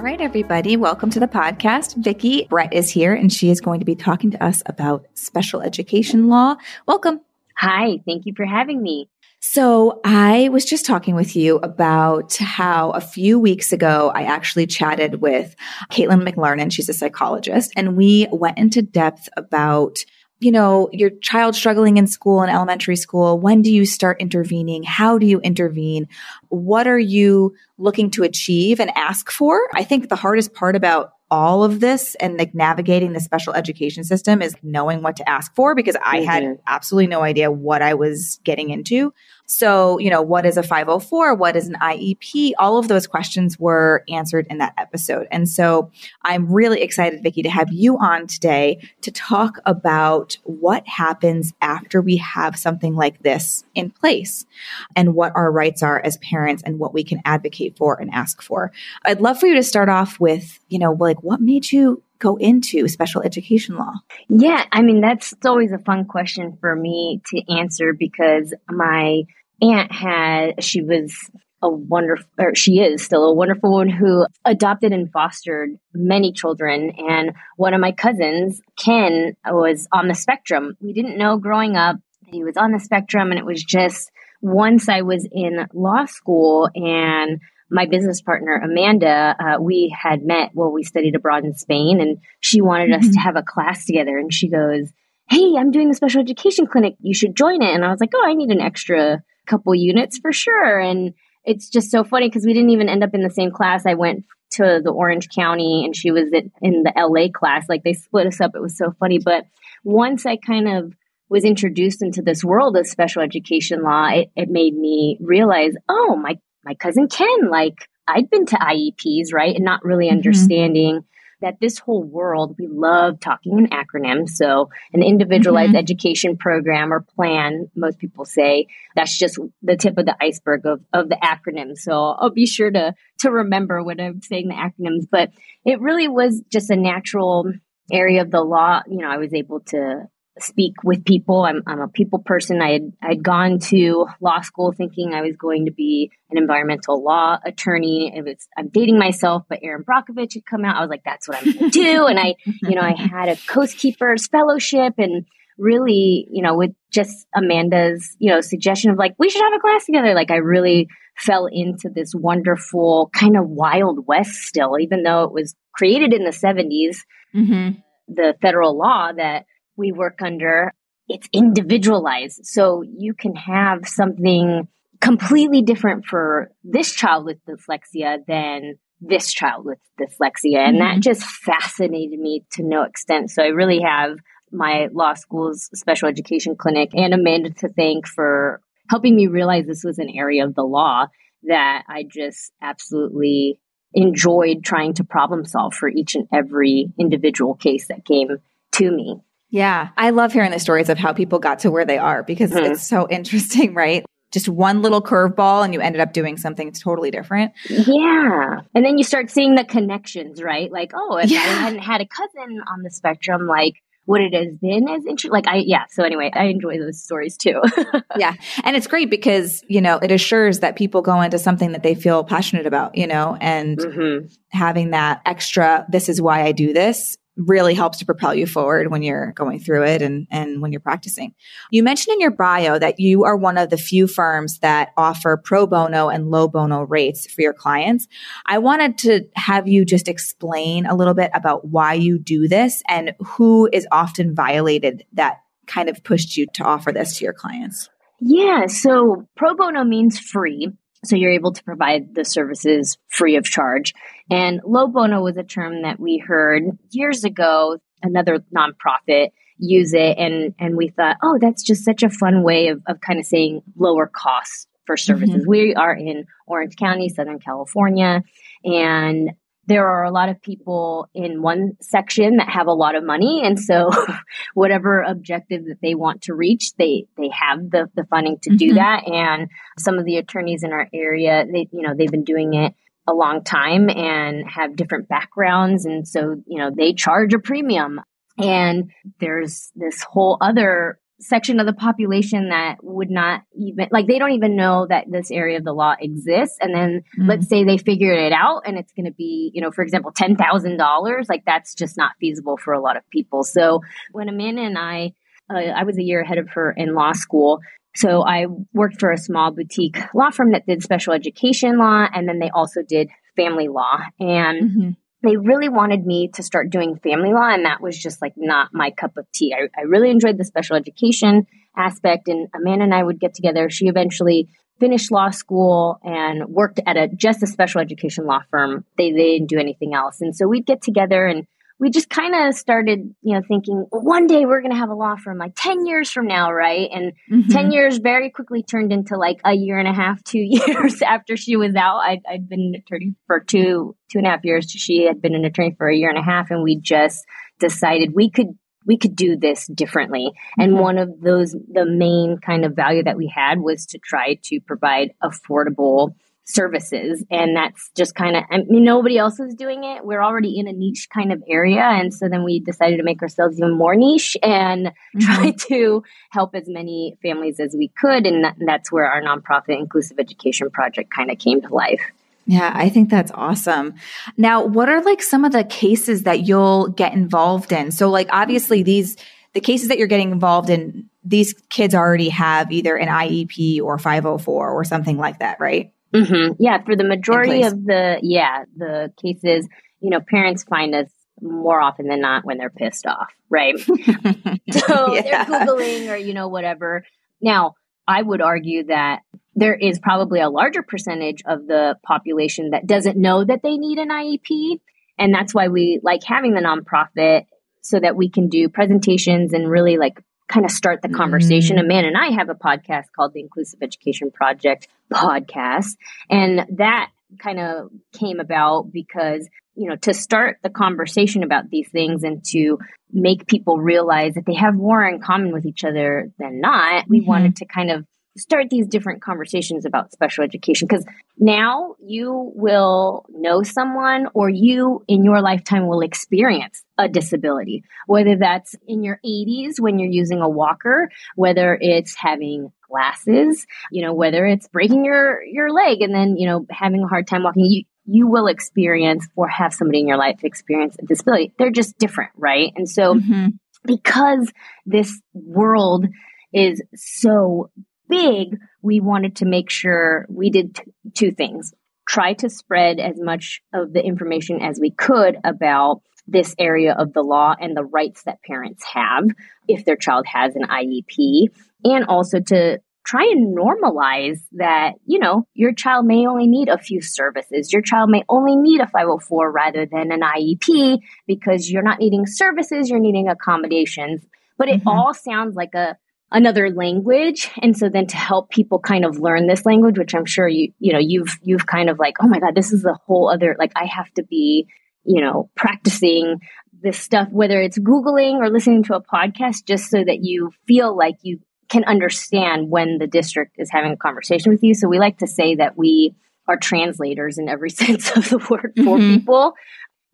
All right, everybody, welcome to the podcast. Vickie Brett is here and she is going to be talking to us about special education law. Welcome. Hi, thank you for having me. So I was just talking with you about how a few weeks ago I actually chatted with Caitlin McLernan. She's a psychologist and we went into depth about you know, your child struggling in school and elementary school, when do you start intervening? How do you intervene? What are you looking to achieve and ask for? I think the hardest part about all of this and like navigating the special education system is knowing what to ask for because I mm-hmm. had absolutely no idea what I was getting into. So, you know, what is a 504? What is an IEP? All of those questions were answered in that episode. And so I'm really excited, Vickie, to have you on today to talk about what happens after we have something like this in place and what our rights are as parents and what we can advocate for and ask for. I'd love for you to start off with, you know, like what made you go into special education law? Yeah, I mean, that's always a fun question for me to answer because my aunt had, she was a wonderful, or she is still a wonderful woman who adopted and fostered many children. And one of my cousins, Ken, was on the spectrum. We didn't know growing up that he was on the spectrum. And it was just once I was in law school and my business partner, Amanda, uh, we had met while we studied abroad in Spain and she wanted mm-hmm. us to have a class together. And she goes, Hey, I'm doing the special education clinic. You should join it. And I was like, Oh, I need an extra couple units for sure. And it's just so funny because we didn't even end up in the same class. I went to the Orange County and she was in the LA class. Like they split us up. It was so funny. But once I kind of was introduced into this world of special education law, it, it made me realize, oh, my, my cousin Ken, like I'd been to IEPs, right? And not really mm-hmm. understanding that this whole world, we love talking in acronyms. So an individualized mm-hmm. education program or plan, most people say that's just the tip of the iceberg of, of the acronym. So I'll be sure to, to remember when I'm saying the acronyms, but it really was just a natural area of the law. You know, I was able to speak with people. I'm, I'm a people person. I had, I'd gone to law school thinking I was going to be an environmental law attorney. It was, I'm dating myself, but Erin Brockovich had come out. I was like, that's what I'm going to do. and I, you know, I had a Coast Keepers fellowship and really, you know, with just Amanda's, you know, suggestion of like, we should have a class together. Like I really fell into this wonderful kind of wild west still, even though it was created in the 70s. Mm-hmm. The federal law that we work under, it's individualized. So you can have something completely different for this child with dyslexia than this child with dyslexia. And mm-hmm. that just fascinated me to no extent. So I really have my law school's special education clinic and Amanda to thank for helping me realize this was an area of the law that I just absolutely enjoyed trying to problem solve for each and every individual case that came to me. Yeah. I love hearing the stories of how people got to where they are because mm-hmm. it's so interesting, right? Just one little curveball and you ended up doing something totally different. Yeah. And then you start seeing the connections, right? Like, oh, if yeah. I hadn't had a cousin on the spectrum, like, would it has been as interesting? Like, I, yeah. So anyway, I enjoy those stories too. yeah. And it's great because, you know, it assures that people go into something that they feel passionate about, you know, and mm-hmm. having that extra, this is why I do this really helps to propel you forward when you're going through it and, and when you're practicing. You mentioned in your bio that you are one of the few firms that offer pro bono and low bono rates for your clients. I wanted to have you just explain a little bit about why you do this and who is often violated that kind of pushed you to offer this to your clients. Yeah, so pro bono means free. So you're able to provide the services free of charge. And low bono was a term that we heard years ago, another nonprofit use it. And, and we thought, oh, that's just such a fun way of, of kind of saying lower costs for services. Mm-hmm. We are in Orange County, Southern California, and there are a lot of people in one section that have a lot of money and so whatever objective that they want to reach they they have the the funding to do mm-hmm. that and some of the attorneys in our area they you know they've been doing it a long time and have different backgrounds and so you know they charge a premium and there's this whole other section of the population that would not even like they don't even know that this area of the law exists. And then mm. let's say they figured it out and it's going to be you know for example $10,000 like that's just not feasible for a lot of people. So when Amanda and I uh, I was a year ahead of her in law school. So I worked for a small boutique law firm that did special education law and then they also did family law. And mm-hmm they really wanted me to start doing family law, and that was just like not my cup of tea. I, I really enjoyed the special education aspect, and Amanda and I would get together. She eventually finished law school and worked at a just a special education law firm. They they didn't do anything else, and so we'd get together and we just kind of started, you know, thinking well, one day we're going to have a law firm like 10 years from now, right? And mm-hmm. 10 years very quickly turned into like a year and a half, two years after she was out. I'd, I'd been an attorney for two, two and a half years. She had been an attorney for a year and a half. And we just decided we could we could do this differently. And mm-hmm. one of those, the main kind of value that we had was to try to provide affordable services. And that's just kind of, I mean, nobody else is doing it. We're already in a niche kind of area. And so then we decided to make ourselves even more niche and mm-hmm. try to help as many families as we could. And that, that's where our nonprofit inclusive education project kind of came to life. Yeah, I think that's awesome. Now, what are like some of the cases that you'll get involved in? So, like, obviously, these, the cases that you're getting involved in, these kids already have either an IEP or 504 or something like that, right? Mm-hmm. Yeah, for the majority of the yeah the cases, you know, parents find us more often than not when they're pissed off, right? so yeah. they're googling or you know whatever. Now, I would argue that there is probably a larger percentage of the population that doesn't know that they need an IEP, and that's why we like having the nonprofit so that we can do presentations and really like kind of start the conversation. Mm. Amanda and I have a podcast called the Inclusive Education Project podcast. And that kind of came about because, you know, to start the conversation about these things and to make people realize that they have more in common with each other than not, we mm-hmm. wanted to kind of start these different conversations about special education because now you will know someone or you in your lifetime will experience a disability, whether that's in your 80s when you're using a walker, whether it's having glasses, you know, whether it's breaking your, your leg and then, you know, having a hard time walking. You, you will experience or have somebody in your life experience a disability. They're just different, right? And so mm-hmm. because this world is so big, we wanted to make sure we did t- two things. Try to spread as much of the information as we could about this area of the law and the rights that parents have if their child has an IEP, and also to try and normalize that, you know, your child may only need a few services. Your child may only need a 504 rather than an IEP because you're not needing services, you're needing accommodations. But it mm-hmm. all sounds like a another language. And so then to help people kind of learn this language which i'm sure you you know you've you've kind of like oh my god this is a whole other like i have to be you know practicing this stuff whether it's googling or listening to a podcast just so that you feel like you can understand when the district is having a conversation with you. So we like to say that we are translators in every sense of the word for mm-hmm. people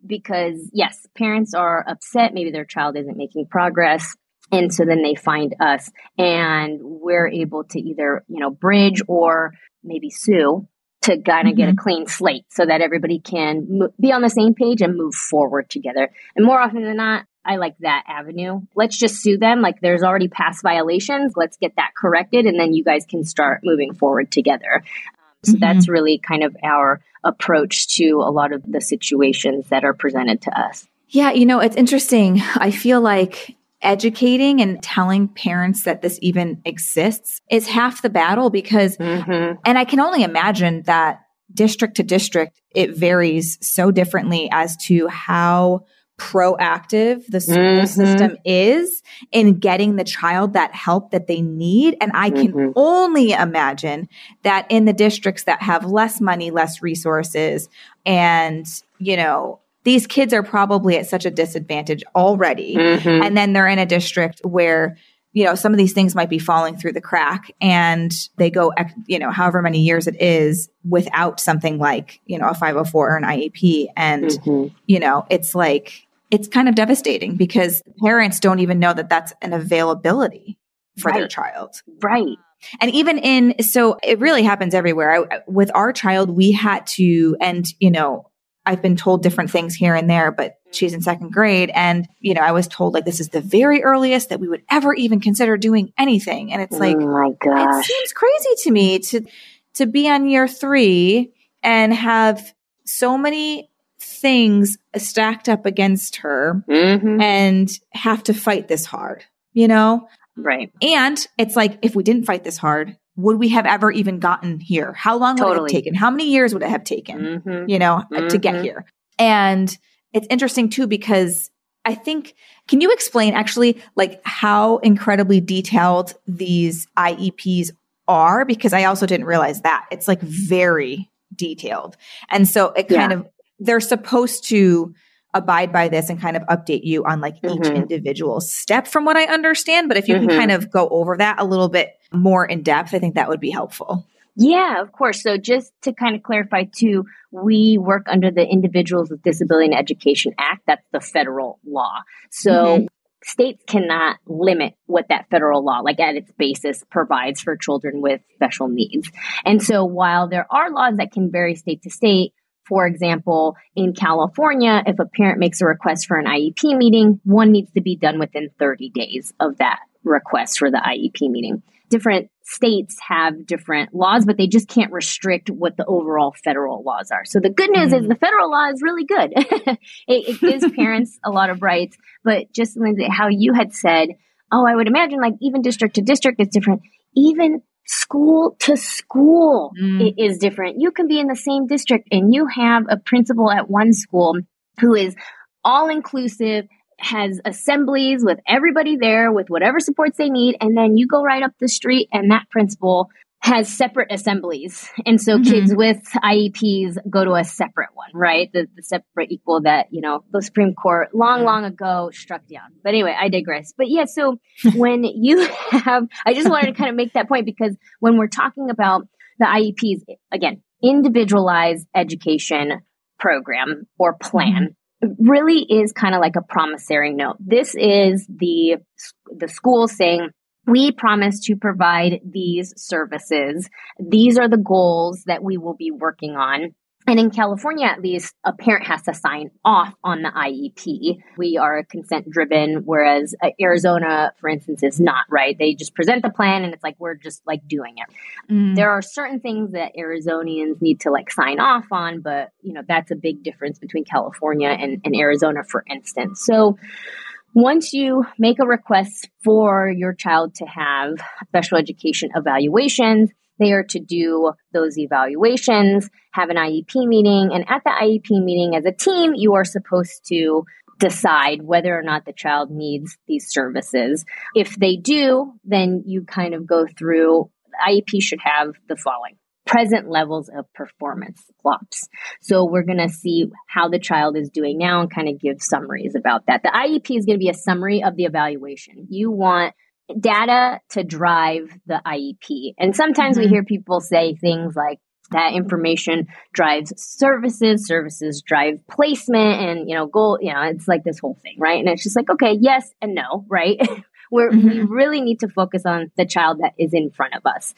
because yes parents are upset. Maybe their child isn't making progress and so then they find us and we're able to either, you know, bridge or maybe sue to kind of mm-hmm. get a mm-hmm. clean slate so that everybody can mo- be on the same page and move forward together. And more often than not, I like that avenue. Let's just sue them. Like there's already past violations. Let's get that corrected. And then you guys can start moving forward together. Um, so mm-hmm. that's really kind of our approach to a lot of the situations that are presented to us. Yeah, you know, it's interesting. I feel like educating and telling parents that this even exists is half the battle because, mm-hmm. and I can only imagine that district to district, it varies so differently as to how proactive the school Mhm. system is in getting the child that help that they need. And I can Mhm. only imagine that in the districts that have less money, less resources, and, you know, these kids are probably at such a disadvantage already. Mhm. And then they're in a district where, you know, some of these things might be falling through the crack and they go, you know, however many years it is without something like, you know, a 504 or an IEP. And, Mhm. you know, it's like, it's kind of devastating because parents don't even know that that's an availability for their child. Right. And even in, so it really happens everywhere. I, with our child, we had to, and, you know, I've been told different things here and there, but she's in second grade. And, you know, I was told like this is the very earliest that we would ever even consider doing anything. And it's like, oh my it seems crazy to me to, to be on year three and have so many things stacked up against her Mhm. and have to fight this hard, you know? Right. And it's like, if we didn't fight this hard, would we have ever even gotten here? How long would it have taken? How many years would it have taken, Mhm. you know, uh, to get here? And it's interesting too, because I think, can you explain actually like how incredibly detailed these IEPs are? Because I also didn't realize that it's like very detailed. And so it kind Yeah. of, they're supposed to abide by this and kind of update you on like each Mhm. individual step from what I understand. But if you Mhm. can kind of go over that a little bit more in depth, I think that would be helpful. Yeah, of course. So just to kind of clarify too, we work under the Individuals with Disability and Education Act. That's the federal law. So Mhm. states cannot limit what that federal law, like at its basis, provides for children with special needs. And so while there are laws that can vary state to state, for example, in California, if a parent makes a request for an IEP meeting, one needs to be done within 30 days of that request for the IEP meeting. Different states have different laws, but they just can't restrict what the overall federal laws are. So the good news is Mhm. the federal law is really good. it, it gives parents a lot of rights, but just Lynzy, how you had said, oh, I would imagine like even district to district is different. Even school to school Mm. it is different. You can be in the same district and you have a principal at one school who is all inclusive, has assemblies with everybody there with whatever supports they need. And then you go right up the street and that principal has separate assemblies. And so Mhm. kids with IEPs go to a separate one, right? The, the separate equal that, you know, the Supreme Court long, long ago struck down. But anyway, I digress. But yeah, so when you have, I just wanted to kind of make that point because when we're talking about the IEPs, again, individualized education program or plan really is kind of like a promissory note. This is the the school saying we promise to provide these services. These are the goals that we will be working on. And in California, at least, a parent has to sign off on the IEP. We are consent driven, whereas uh, Arizona, for instance, is not, right? They just present the plan and it's like, we're just like doing it Mm. there are certain things that Arizonians need to like sign off on, but you know, that's a big difference between California and, and Arizona, for instance. So once you make a request for your child to have special education evaluations, they are to do those evaluations, have an IEP meeting, and at the IEP meeting as a team, you are supposed to decide whether or not the child needs these services. If they do, then you kind of go through IEP should have the following present levels of performance flops. So we're going to see how the child is doing now and kind of give summaries about that. The IEP is going to be a summary of the evaluation. You want data to drive the IEP. And sometimes we Mhm. hear people say things like that information drives services, services drive placement and, you know, goal, you know, it's like this whole thing, right? And it's just like, okay, yes and no, right? We're, we Mhm. really need to focus on the child that is in front of us.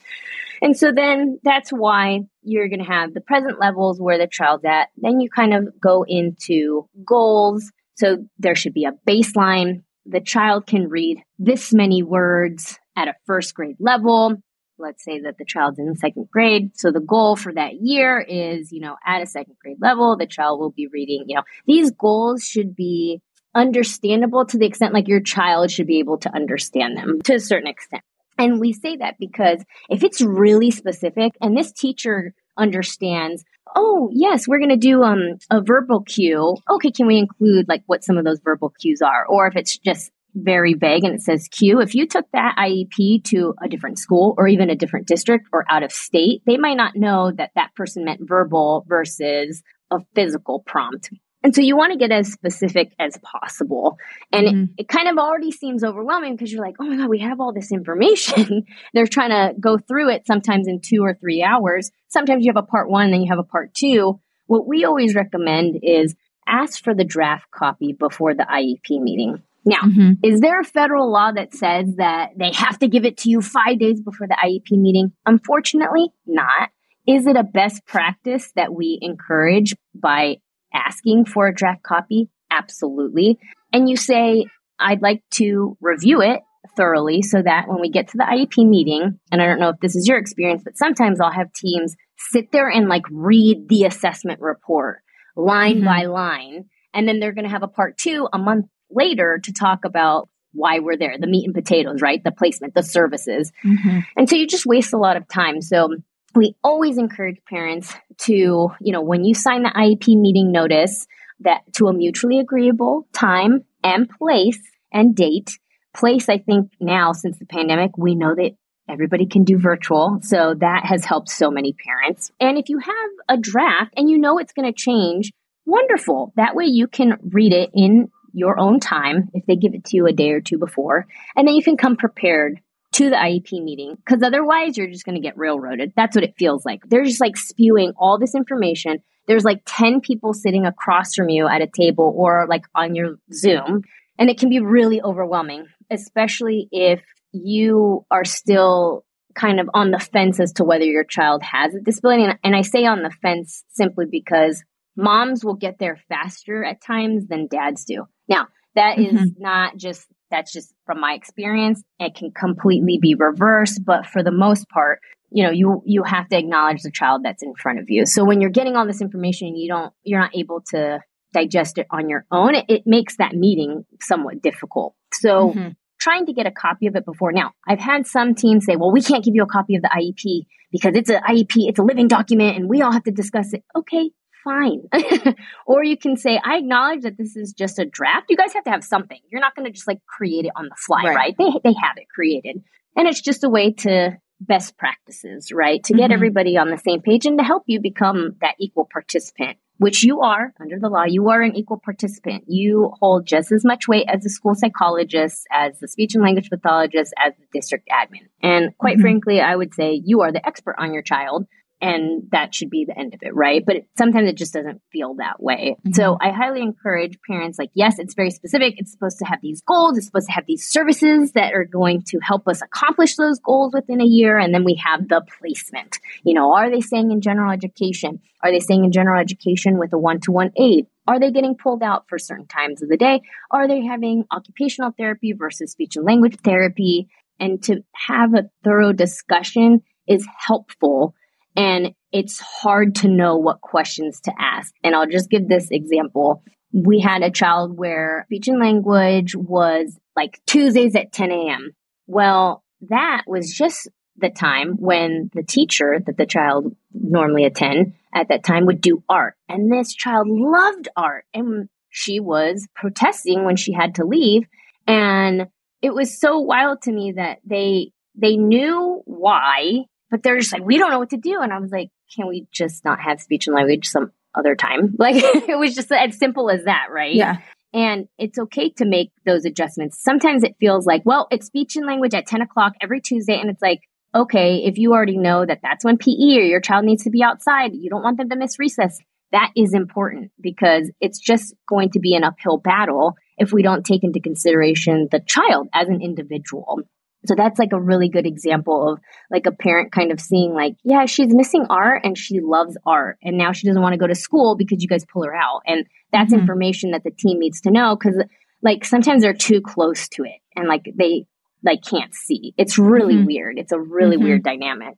And so then that's why you're going to have the present levels where the child's at. Then you kind of go into goals. So there should be a baseline. The child can read this many words at a first grade level. Let's say that the child's in second grade. So the goal for that year is, you know, at a second grade level, the child will be reading, you know, these goals should be understandable to the extent like your child should be able to understand them to a certain extent. And we say that because if it's really specific, and this teacher understands oh yes we're going to do um, a verbal cue. Okay can we include like what some of those verbal cues are? Or if it's just very vague and it says cue if you took that iep to a different school or even a different district or out of state they might not know that that person meant verbal versus a physical prompt and so you want to get as specific as possible. And mm-hmm. it, it, kind of already seems overwhelming because you're like, oh my God, we have all this information. They're trying to go through it sometimes in two or three hours. Sometimes you have a part one, then you have a part two. What we always recommend is ask for the draft copy before the IEP meeting. Now, mm-hmm. is there a federal law that says that they have to give it to you five days before the IEP meeting? Unfortunately, not. Is it a best practice that we encourage by asking for a draft copy? Absolutely. And you say, I'd like to review it thoroughly so that when we get to the IEP meeting, and I don't know if this is your experience, but sometimes I'll have teams sit there and like read the assessment report line mm-hmm. by line. And then they're going to have a part two a month later to talk about why we're there, the meat and potatoes, right? The placement, the services. Mm-hmm. And so you just waste a lot of time. So we always encourage parents to, you know, when you sign the IEP meeting notice, that to a mutually agreeable time and place and date. Place, I think now since the pandemic, we know that everybody can do virtual. So that has helped so many parents. And if you have a draft and you know it's going to change, wonderful. That way you can read it in your own time if they give it to you a day or two before. And then you can come prepared to the IEP meeting because otherwise you're just going to get railroaded. That's what it feels like. They're just like spewing all this information. There's like 10 people sitting across from you at a table or like on your Zoom. And it can be really overwhelming, especially if you are still kind of on the fence as to whether your child has a disability. And, I say on the fence simply because moms will get there faster at times than dads do. Now, that mm-hmm. is not just that's just from my experience. It can completely be reversed, but for the most part, you know, you you have to acknowledge the child that's in front of you. So when you're getting all this information, you don't you're not able to digest it on your own. It, it makes that meeting somewhat difficult. So mm-hmm. trying to get a copy of it before now. I've had some teams say, "Well, we can't give you a copy of the IEP because it's an IEP, it's a living document, and we all have to discuss it." Okay, fine. or you can say, I acknowledge that this is just a draft. You guys have to have something. You're not going to just like create it on the fly, right? right? They, they have it created. And it's just a way to best practices, right? To get mm-hmm. everybody on the same page and to help you become that equal participant, which you are under the law. You are an equal participant. You hold just as much weight as the school psychologist, as the speech and language pathologist, as the district admin. And quite mm-hmm. frankly, I would say you are the expert on your child and that should be the end of it, right? But it, sometimes it just doesn't feel that way. Mm-hmm. So I highly encourage parents like, yes, it's very specific. It's supposed to have these goals. It's supposed to have these services that are going to help us accomplish those goals within a year. And then we have the placement. You know, are they staying in general education? Are they staying in general education with a one to one aide? Are they getting pulled out for certain times of the day? Are they having occupational therapy versus speech and language therapy? And to have a thorough discussion is helpful and it's hard to know what questions to ask. And I'll just give this example. We had a child where speech and language was like Tuesdays at 10 a.m. Well, that was just the time when the teacher that the child normally attend at that time would do art. And this child loved art and she was protesting when she had to leave. And it was so wild to me that they, they knew why but they're just like, we don't know what to do. And I was like, can we just not have speech and language some other time? Like it was just as simple as that, right? Yeah. And it's okay to make those adjustments. Sometimes it feels like, well, it's speech and language at 10 o'clock every Tuesday. And it's like, okay, if you already know that that's when PE or your child needs to be outside, you don't want them to miss recess. That is important because it's just going to be an uphill battle if we don't take into consideration the child as an individual. So that's like a really good example of like a parent kind of seeing like, yeah, she's missing art and she loves art. And now she doesn't want to go to school because you guys pull her out. And that's mm-hmm. information that the team needs to know because like sometimes they're too close to it and like they like can't see. It's really mm-hmm. weird. It's a really mm-hmm. weird dynamic.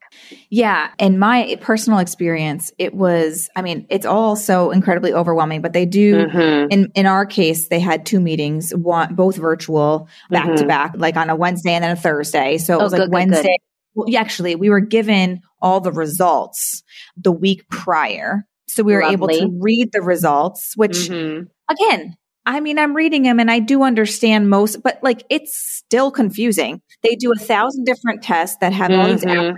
Yeah. In my personal experience, it was, I mean, it's all so incredibly overwhelming, but they do, mm-hmm. in, in our case, they had two meetings, one, both virtual back to mm-hmm. back, like on a Wednesday and then a Thursday. So it oh, was like good, Wednesday. Good, well, actually, we were given all the results the week prior. So we were able to read the results, which Mhm. again, I mean, I'm reading them and I do understand most, but like it's still confusing. They do a thousand different tests that have all these Mhm. acronyms.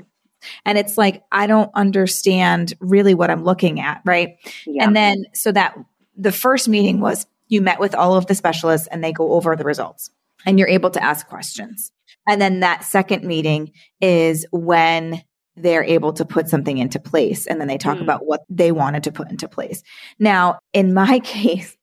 And it's like, I don't understand really what I'm looking at. Right. Yeah. And then, so that the first meeting was you met with all of the specialists and they go over the results and you're able to ask questions. And then that second meeting is when they're able to put something into place and then they talk Mm. about what they wanted to put into place. Now, in my case,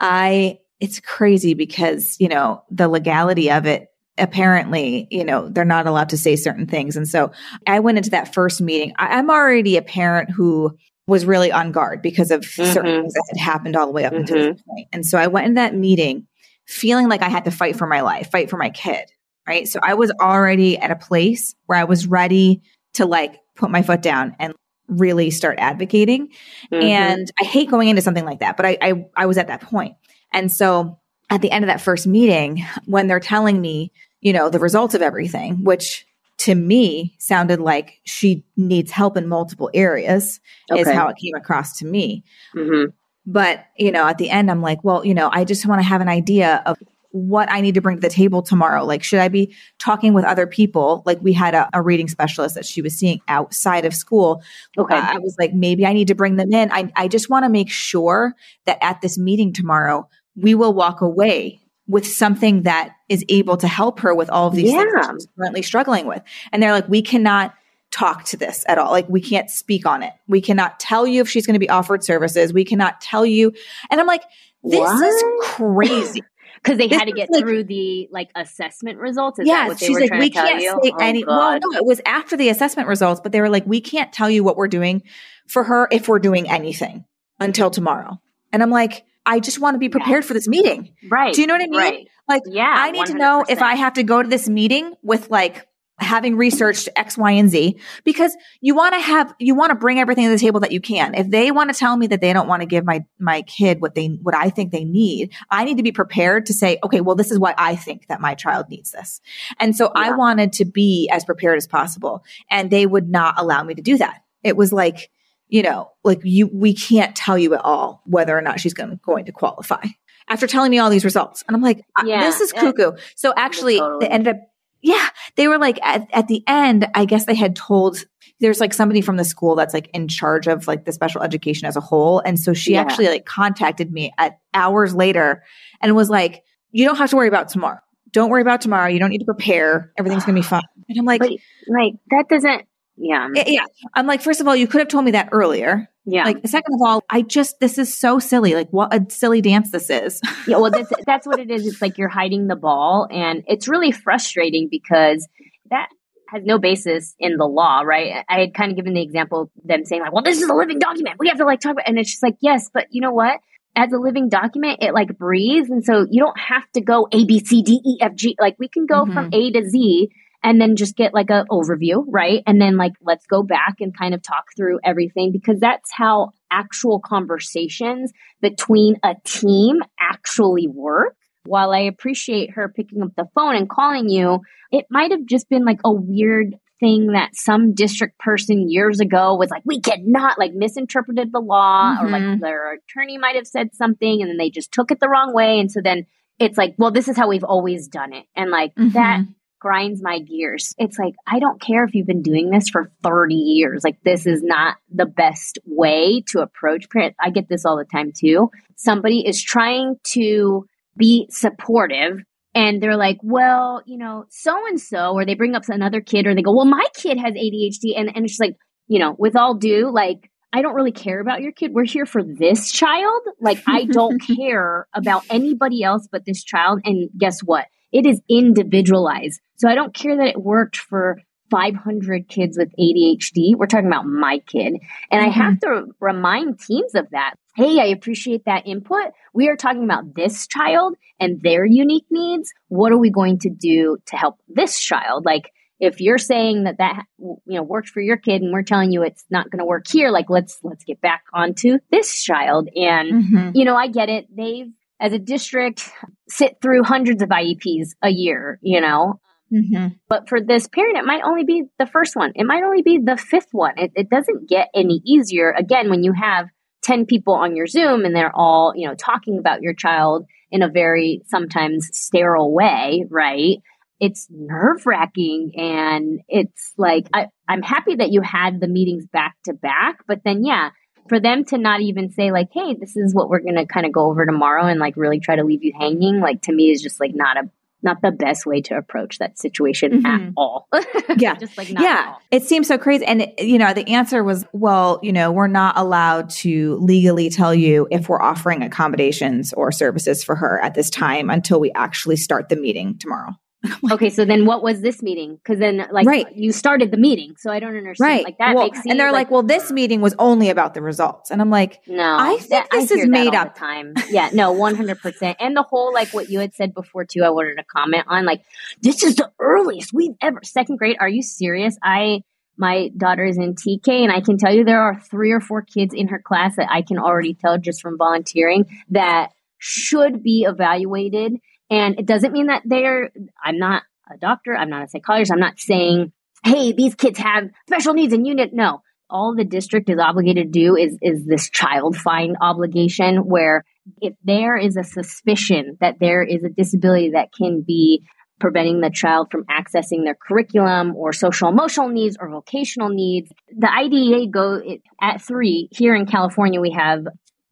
I, it's crazy because, you know, the legality of it apparently, you know, they're not allowed to say certain things. And so I went into that first meeting. I, I'm already a parent who was really on guard because of certain Mhm. things that had happened all the way up until this point. And so I went in that meeting feeling like I had to fight for my life, fight for my kid. Right. So I was already at a place where I was ready to like put my foot down and really start advocating. Mhm. And I hate going into something like that, but I, I I was at that point. And so at the end of that first meeting, when they're telling me, you know, the results of everything, which to me sounded like she needs help in multiple areas, is how it came across to me. Mhm. But, you know, at the end, I'm like, well, you know, I just want to have an idea of what I need to bring to the table tomorrow. Like, should I be talking with other people? Like, we had a, a reading specialist that she was seeing outside of school. Okay. Uh, I was like, maybe I need to bring them in. I, I just want to make sure that at this meeting tomorrow, we will walk away with something that is able to help her with all of these things she's currently struggling with. And they're like, we cannot talk to this at all. Like, we can't speak on it. We cannot tell you if she's going to be offered services. We cannot tell you. And I'm like, this is crazy. Because they This had to get like- through the like assessment results. Is that yeah, what they she's like, we can't say Oh, any. Well, no, it was after the assessment results, but they were like, we can't tell you what we're doing for her if we're doing anything until tomorrow. And I'm like, I just want to be prepared for this meeting. right. Do you know what I mean? Right. Like, Yeah. I need to know if I have to go to this meeting with like having researched X, Y, and Z because you want to have, you want to bring everything to the table that you can. If they want to tell me that they don't want to give my, my kid what they, what I think they need, I need to be prepared to say, okay, well, this is why I think that my child needs this. And so I wanted to be as prepared as possible and they would not allow me to do that. It was like, you know, like you, we can't tell you at all whether or not she's going, going to qualify after telling me all these results. And I'm like, uh, Yeah, this is yeah. cuckoo. So actually Totally. they ended up, yeah, they were like at, at the end, I guess they had told there's like somebody from the school that's like in charge of like the special education as a whole. And so she Yeah. actually like contacted me at hours later and was like, you don't have to worry about tomorrow. Don't worry about tomorrow. You don't need to prepare. Everything's going to be fine. And I'm like, But like that doesn't. Yeah. "Eh, yeah. I'm like, first of all, you could have told me that earlier. Yeah. Like, second of all, I just, this is so silly. Like, what a silly dance this is. yeah, well, that's that's what it is. It's like you're hiding the ball, and it's really frustrating because that has no basis in the law, right? I had kind of given the example of them saying like, "Well, this is a living document. We have to like talk about," and it's just like, yes, but you know what? As a living document, it like breathes, and so you don't have to go A B C D E F G. Like we can go from A to Z. And then just get like a overview, right? And then like let's go back and kind of talk through everything because that's how actual conversations between a team actually work. While I appreciate her picking up the phone and calling you, it might have just been like a weird thing that some district person years ago was like, we cannot, like misinterpreted the law, or like Mhm. their attorney might have said something and then they just took it the wrong way. And so then it's like, well, this is how we've always done it. And like that Mhm. Grinds my gears. It's like, I don't care if you've been doing this for 30 years. Like, this is not the best way to approach parent. I get this all the time too. Somebody is trying to be supportive and they're like, well, you know, so and so, or they bring up another kid or they go, well, my kid has ADHD. And, and it's like, you know, with all due, like, I don't really care about your kid. We're here for this child. Like, I don't care about anybody else but this child. And guess what? It is individualized. So I don't care that it worked for 500 kids with ADHD. We're talking about my kid. And I have to remind teams of that. Hey, I appreciate that input. We are talking about this child and their unique needs. What are we going to do to help this child? Like, if you're saying that that you know worked for your kid and we're telling you it's not going to work here like let's let's get back onto this child and Mhm. you know i get it they've as a district sit through hundreds of ieps a year you know Mm-hmm. But for this parent, it might only be the first one. It might only be the fifth one. It, it doesn't get any easier. Again, when you have 10 people on your Zoom and they're all, you know, talking about your child in a very sometimes sterile way, right? It's nerve wracking and it's like, I, I'm happy that you had the meetings back to back, but then, yeah, for them to not even say like, Hey, this is what we're going to kind of go over tomorrow and like really try to leave you hanging. Like to me is just like not a not the best way to approach that situation mm-hmm. at all. yeah. Just like yeah. It seems so crazy. And, it, you know, the answer was, well, you know, we're not allowed to legally tell you if we're offering accommodations or services for her at this time until we actually start the meeting tomorrow. okay, so then what was this meeting? Because then, like, right. you started the meeting, so I don't understand. Right. Like that well, makes and they're like, like, well, this meeting was only about the results, and I'm like, no, I think that, this I is made up. time, yeah, no, one hundred percent. And the whole like what you had said before too, I wanted to comment on like this is the earliest we've ever second grade. Are you serious? I my daughter is in TK, and I can tell you there are three or four kids in her class that I can already tell just from volunteering that should be evaluated and it doesn't mean that they're, I'm not a doctor, I'm not a psychologist, I'm not saying, hey, these kids have special needs and need, no. All the district is obligated to do is, is this child find obligation where if there is a suspicion that there is a disability that can be preventing the child from accessing their curriculum or social emotional needs or vocational needs. The IDEA go at three here in California. We have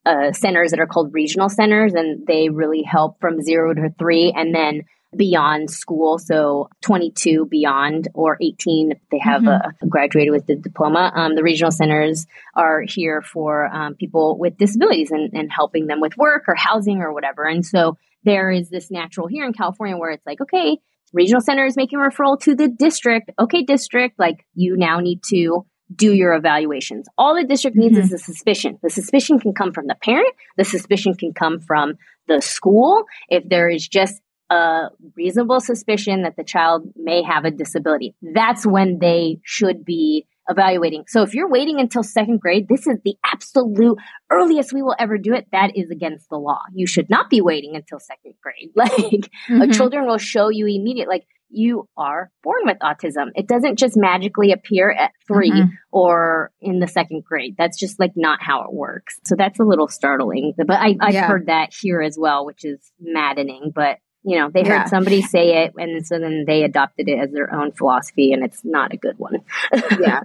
uh, centers that are called regional centers, and they really help from zero to three, and then beyond school. So 22 beyond or 18 if they have mm-hmm. a, graduated with the diploma. Um, the regional centers are here for um, people with disabilities and, and helping them with work or housing or whatever. And so there is this natural here in California where it's like, okay, regional center is making referral to the district. Okay, district, like you now need to do your evaluations. All the district needs mm-hmm. is a suspicion. The suspicion can come from the parent. The suspicion can come from the school. If there is just a reasonable suspicion that the child may have a disability, that's when they should be evaluating. So if you're waiting until second grade, this is the absolute earliest we will ever do it. That is against the law. You should not be waiting until second grade. Like mm-hmm. children will show you immediate, like you are born with autism. It doesn't just magically appear at 3 mm-hmm. or in the second grade. That's just like not how it works. So that's a little startling. But I, have yeah. heard that here as well, which is maddening. But you know, they heard yeah. somebody say it and so then they adopted it as their own philosophy and it's not a good one. yeah.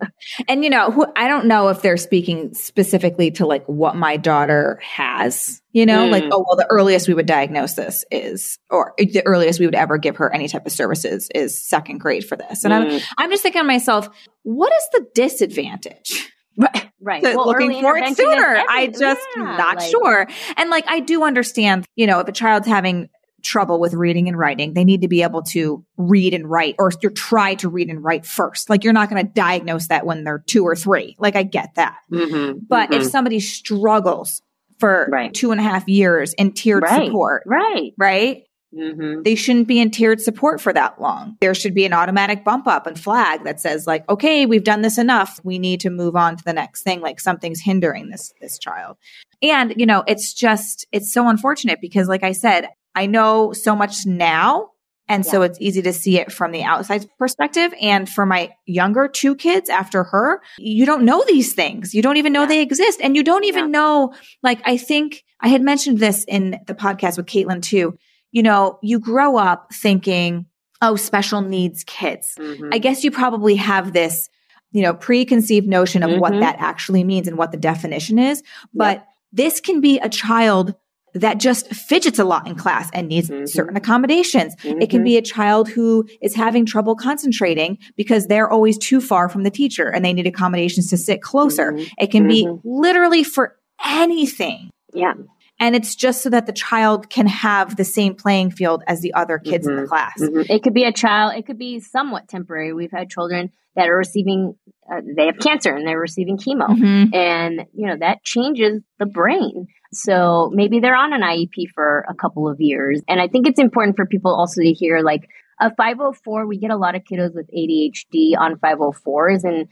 And you know, who, I don't know if they're speaking specifically to like what my daughter has, you know, mm. like, oh, well, the earliest we would diagnose this is, or the earliest we would ever give her any type of services is second grade for this. And mm. I'm, I'm just thinking to myself, what is the disadvantage? Right. Right. Well, looking for it sooner. I just yeah, not like, sure. And like I do understand, you know, if a child's having trouble with reading and writing, they need to be able to read and write or try to read and write first. Like you're not going to diagnose that when they're two or three. Like I get that. Mm-hmm, but mm-hmm. if somebody struggles for right. two and a half years in tiered right, support, right, right, Mm-hmm. They shouldn't be in tiered support for that long. There should be an automatic bump up and flag that says like, okay, we've done this enough. We need to move on to the next thing. Like something's hindering this, this child. And, you know, it's just, it's so unfortunate because like I said, I know so much now. And yeah. so it's easy to see it from the outside perspective. And for my younger two kids after her, you don't know these things. You don't even know yeah. they exist. And you don't even yeah. know, like, I think I had mentioned this in the podcast with Caitlin too. You know, you grow up thinking, oh, special needs kids. Mm-hmm. I guess you probably have this, you know, preconceived notion of mm-hmm. what that actually means and what the definition is. But this can be a child that just fidgets a lot in class and needs mm-hmm. certain accommodations. Mm-hmm. It can be a child who is having trouble concentrating because they're always too far from the teacher and they need accommodations to sit closer. Mm-hmm. It can be mm-hmm. literally for anything. Yeah. And it's just so that the child can have the same playing field as the other kids in the mm-hmm. class. Mm-hmm. It could be a child, it could be somewhat temporary. We've had children that are receiving, uh, they have cancer and they're receiving chemo. And, you know, that changes the brain. So maybe they're on an IEP for a couple of years. And I think it's important for people also to hear like a 504, we get a lot of kiddos with ADHD on 504s. And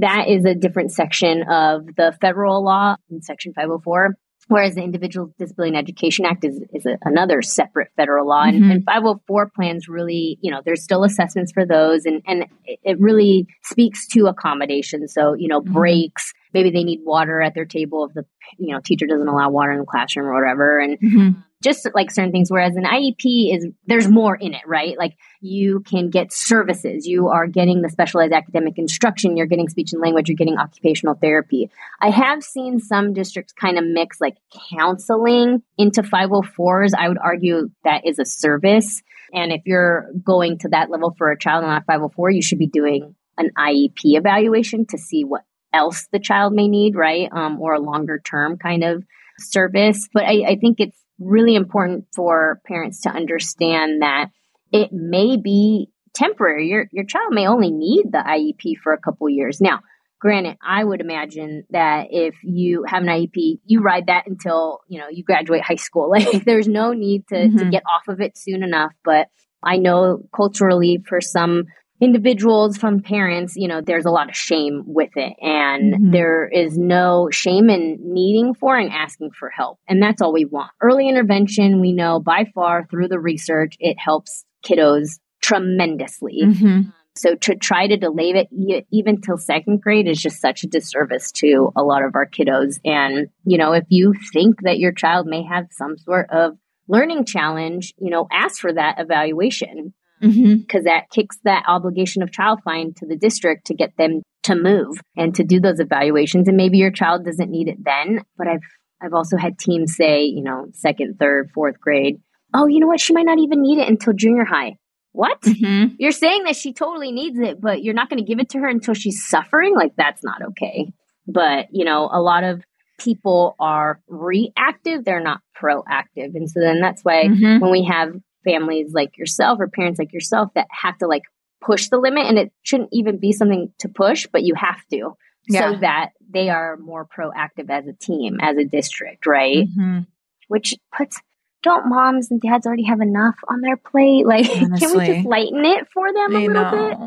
that is a different section of the federal law in section 504. Whereas the Individual Disability and Education Act is, is a, another separate federal law. And, Mhm. and 504 plans really, you know, there's still assessments for those. And, and it- really speaks to accommodation. So, you know, Mhm. breaks, maybe they need water at their table if the, you know, teacher doesn't allow water in the classroom or whatever. And Mhm. just like certain things. Whereas an IEP is, there's more in it, right? Like you can get services. You are getting the specialized academic instruction. You're getting speech and language. You're getting occupational therapy. I have seen some districts kind of mix like counseling into 504s. I would argue that is a service. And if you're going to that level for a child on a 504, you should be doing an IEP evaluation to see what else the child may need, right? Um, or a longer term kind of service. But I, I think it's really important for parents to understand that it may be temporary. Your your child may only need the IEP for a couple years. Now, granted, I would imagine that if you have an IEP, you ride that until you know you graduate high school. Like there's no need to, to Mhm. get off of it soon enough. But I know culturally for some individuals from parents, you know, there's a lot of shame with it. And Mhm. there is no shame in needing for and asking for help. And that's all we want. Early intervention, we know by far through the research, it helps kiddos tremendously. Mhm. So to try to delay it e- even till second grade is just such a disservice to a lot of our kiddos. And, you know, if you think that your child may have some sort of learning challenge, you know, ask for that evaluation Because that kicks that obligation of child find to the district to get them to move and to do those evaluations. And maybe your child doesn't need it then but i've i've also had teams say you know second third fourth grade oh you know what? She might not even need it until junior high. What? Mhm. you're saying that she totally needs it but you're not going to give it to her until she's suffering? Like that's not okay. But you know a lot of people are reactive they're not proactive. And so then that's why Mhm. when we have families like yourself or parents like yourself that have to like push the limit and it shouldn't even be something to push but you have to Yeah. so that they are more proactive as a team as a district right Mhm. which puts don't moms and dads already have enough on their plate like can we just lighten it for them a little bit.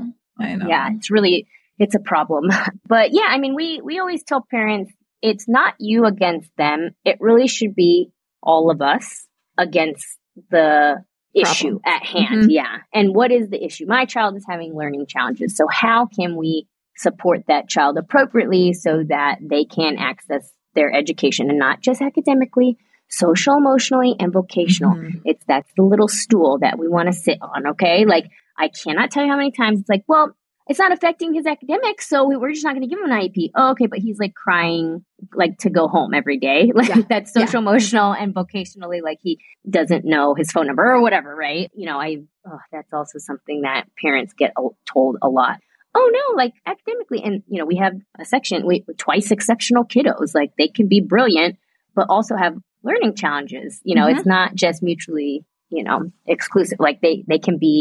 I know. yeah it's really it's a problem but yeah i mean we we always tell parents it's not you against them it really should be all of us against the issue Problem. at hand Mhm. yeah and what is the issue my child is having learning challenges so how can we support that child appropriately so that they can access their education and not just academically social emotionally and vocational Mhm. it's that's the little stool that we want to sit on okay like i cannot tell you how many times it's like well it's not affecting his academics so we- we're just not going to give him an iep oh, okay but he's like crying like to go home every day. Like Yeah. that's social emotional and vocationally like he doesn't know his phone number or whatever right? You know i oh, that's also something that parents get told a lot. Oh no like academically and you know we have a section we twice exceptional kiddos. Like they can be brilliant but also have learning challenges. You know Mhm. it's not just mutually you know exclusive like they they can be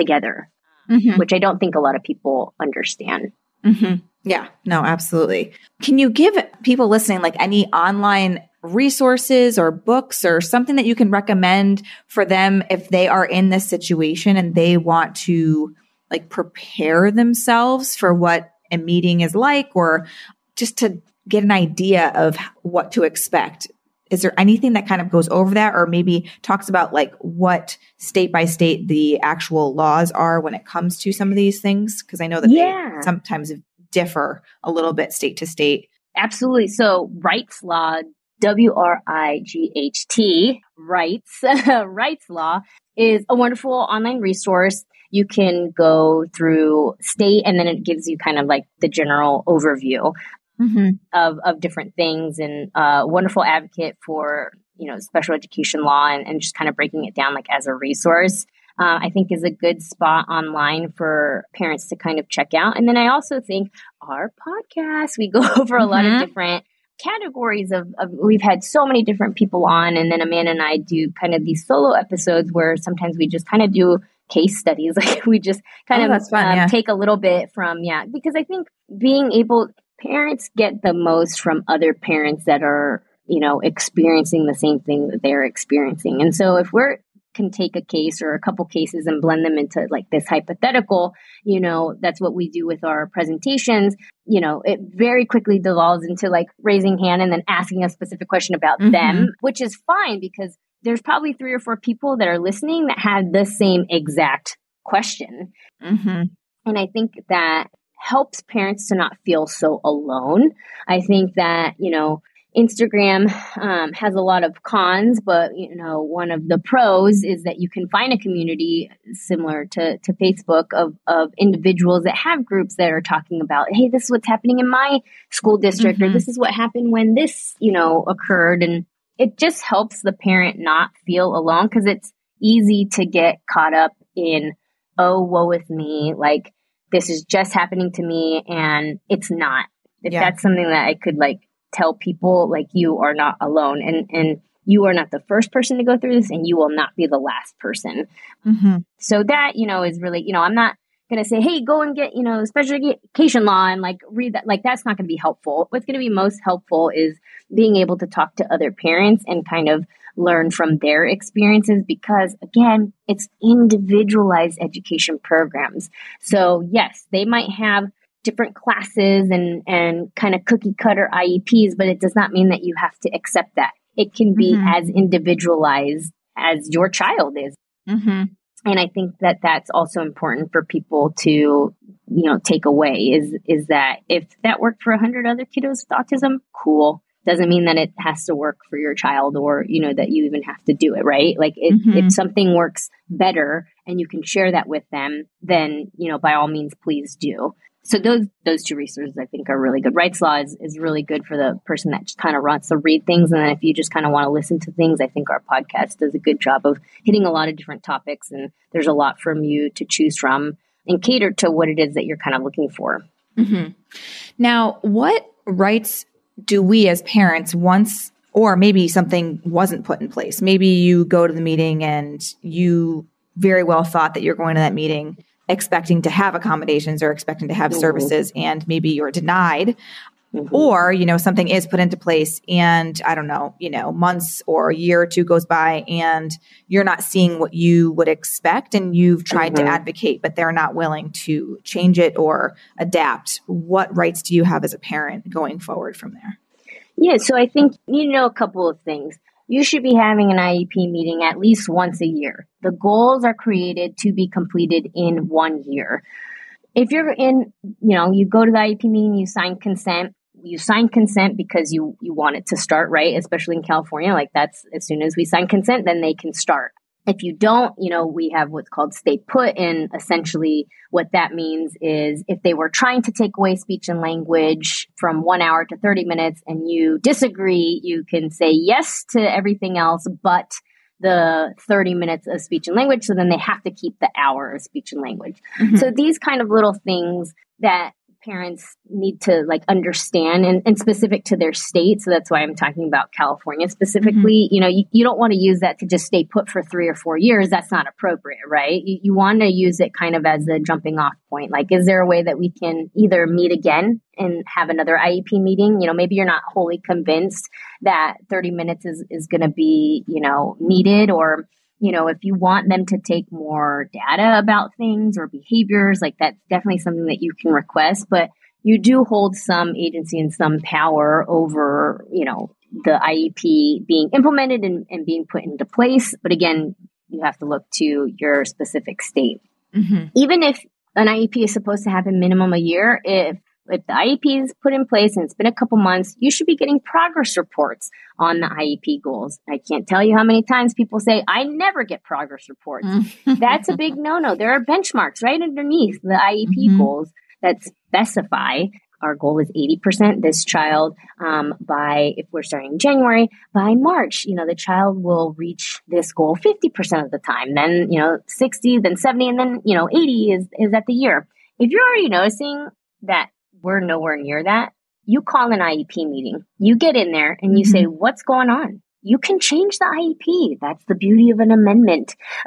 together Mhm. which i don't think a lot of people understand hmm Yeah, no, absolutely. Can you give people listening like any online resources or books or something that you can recommend for them if they are in this situation and they want to like prepare themselves for what a meeting is like or just to get an idea of what to expect? Is there anything that kind of goes over that or maybe talks about like what state by state the actual laws are when it comes to some of these things? Because I know that Yeah. they sometimes differ a little bit state to state. Absolutely. So Wrightslaw, W R I G H T, rights, Wrightslaw is a wonderful online resource. You can go through state and then it gives you kind of like the general overview Mm-hmm. of, of different things and a wonderful advocate for, you know, special education law and, and just kind of breaking it down like as a resource. Uh, I think is a good spot online for parents to kind of check out. And then I also think our podcast, we go over a lot Mhm. of different categories of, of, we've had so many different people on and then amanda and i do kind of these solo episodes where sometimes we just kind of do case studies like we just kind Oh, of fun, um, yeah. take a little bit from yeah because i think being able parents get the most from other parents that are you know experiencing the same thing that they're experiencing and so if we're can take a case or a couple cases and blend them into like this hypothetical. You know, that's what we do with our presentations. You know, it very quickly devolves into like raising hand and then asking a specific question about mm-hmm. them, which is fine because there's probably three or four people that are listening that had the same exact question. Mm-hmm. And I think that helps parents to not feel so alone. I think that, you know, Instagram um, has a lot of cons, but you know one of the pros is that you can find a community similar to, to Facebook of, of individuals that have groups that are talking about, hey, this is what's happening in my school district, mm-hmm. or this is what happened when this you know occurred, and it just helps the parent not feel alone because it's easy to get caught up in oh woe with me, like this is just happening to me, and it's not. If yeah. that's something that I could like tell people like you are not alone and and you are not the first person to go through this and you will not be the last person mm-hmm. so that you know is really you know i'm not going to say hey go and get you know special education law and like read that like that's not going to be helpful what's going to be most helpful is being able to talk to other parents and kind of learn from their experiences because again it's individualized education programs so yes they might have different classes and, and kind of cookie cutter IEPs, but it does not mean that you have to accept that. It can be mm-hmm. as individualized as your child is. Mm-hmm. And I think that that's also important for people to, you know, take away is, is that if that worked for a hundred other kiddos with autism, cool. Doesn't mean that it has to work for your child or, you know, that you even have to do it, right? Like if, mm-hmm. if something works better and you can share that with them, then, you know, by all means, please do so those those two resources I think are really good. Wrightslaw is, is really good for the person that just kind of wants to read things, and then if you just kind of want to listen to things, I think our podcast does a good job of hitting a lot of different topics, and there's a lot from you to choose from and cater to what it is that you're kind of looking for. Mm-hmm. Now, what rights do we as parents once or maybe something wasn't put in place. Maybe you go to the meeting and you very well thought that you're going to that meeting expecting to have accommodations or expecting to have mm-hmm. services and maybe you're denied mm-hmm. or you know something is put into place and i don't know you know months or a year or two goes by and you're not seeing what you would expect and you've tried mm-hmm. to advocate but they're not willing to change it or adapt what rights do you have as a parent going forward from there yeah so i think you know a couple of things you should be having an IEP meeting at least once a year. The goals are created to be completed in one year. If you're in, you know, you go to the IEP meeting, you sign consent, you sign consent because you you want it to start right especially in california like that's as soon as we sign consent then they can start if you don't, you know, we have what's called stay put. And essentially, what that means is if they were trying to take away speech and language from one hour to 30 minutes and you disagree, you can say yes to everything else, but the 30 minutes of speech and language. So then they have to keep the hour of speech and language. Mm-hmm. So these kind of little things that parents need to like understand and, and, specific to their state. So that's why I'm talking about California specifically. Mm-hmm. You know, you, you, don't want to use that to just stay put for three or four years. That's not appropriate, right? You, you want to use it kind of as a jumping off point. Like, is there a way that we can either meet again and have another IEP meeting? You know, maybe you're not wholly convinced that 30 minutes is, is going to be, you know, needed or you know, if you want them to take more data about things or behaviors, like that's definitely something that you can request. But you do hold some agency and some power over, you know, the IEP being implemented and, and being put into place. But again, you have to look to your specific state. Mm-hmm. Even if an IEP is supposed to happen minimum a year, if if the IEP is put in place and it's been a couple months, you should be getting progress reports on the IEP goals. I can't tell you how many times people say, I never get progress reports. That's a big no no. There are benchmarks right underneath the IEP mm-hmm. goals that specify our goal is 80% this child um, by if we're starting in january by march you know the child will reach this goal 50% of the time then you know 60 then 70 and then you know 80 is is at the year if you're already noticing that we're nowhere near that. You call an IEP meeting, you get in there and you mm-hmm. say, What's going on? You can change the IEP. That's the beauty of an amendment.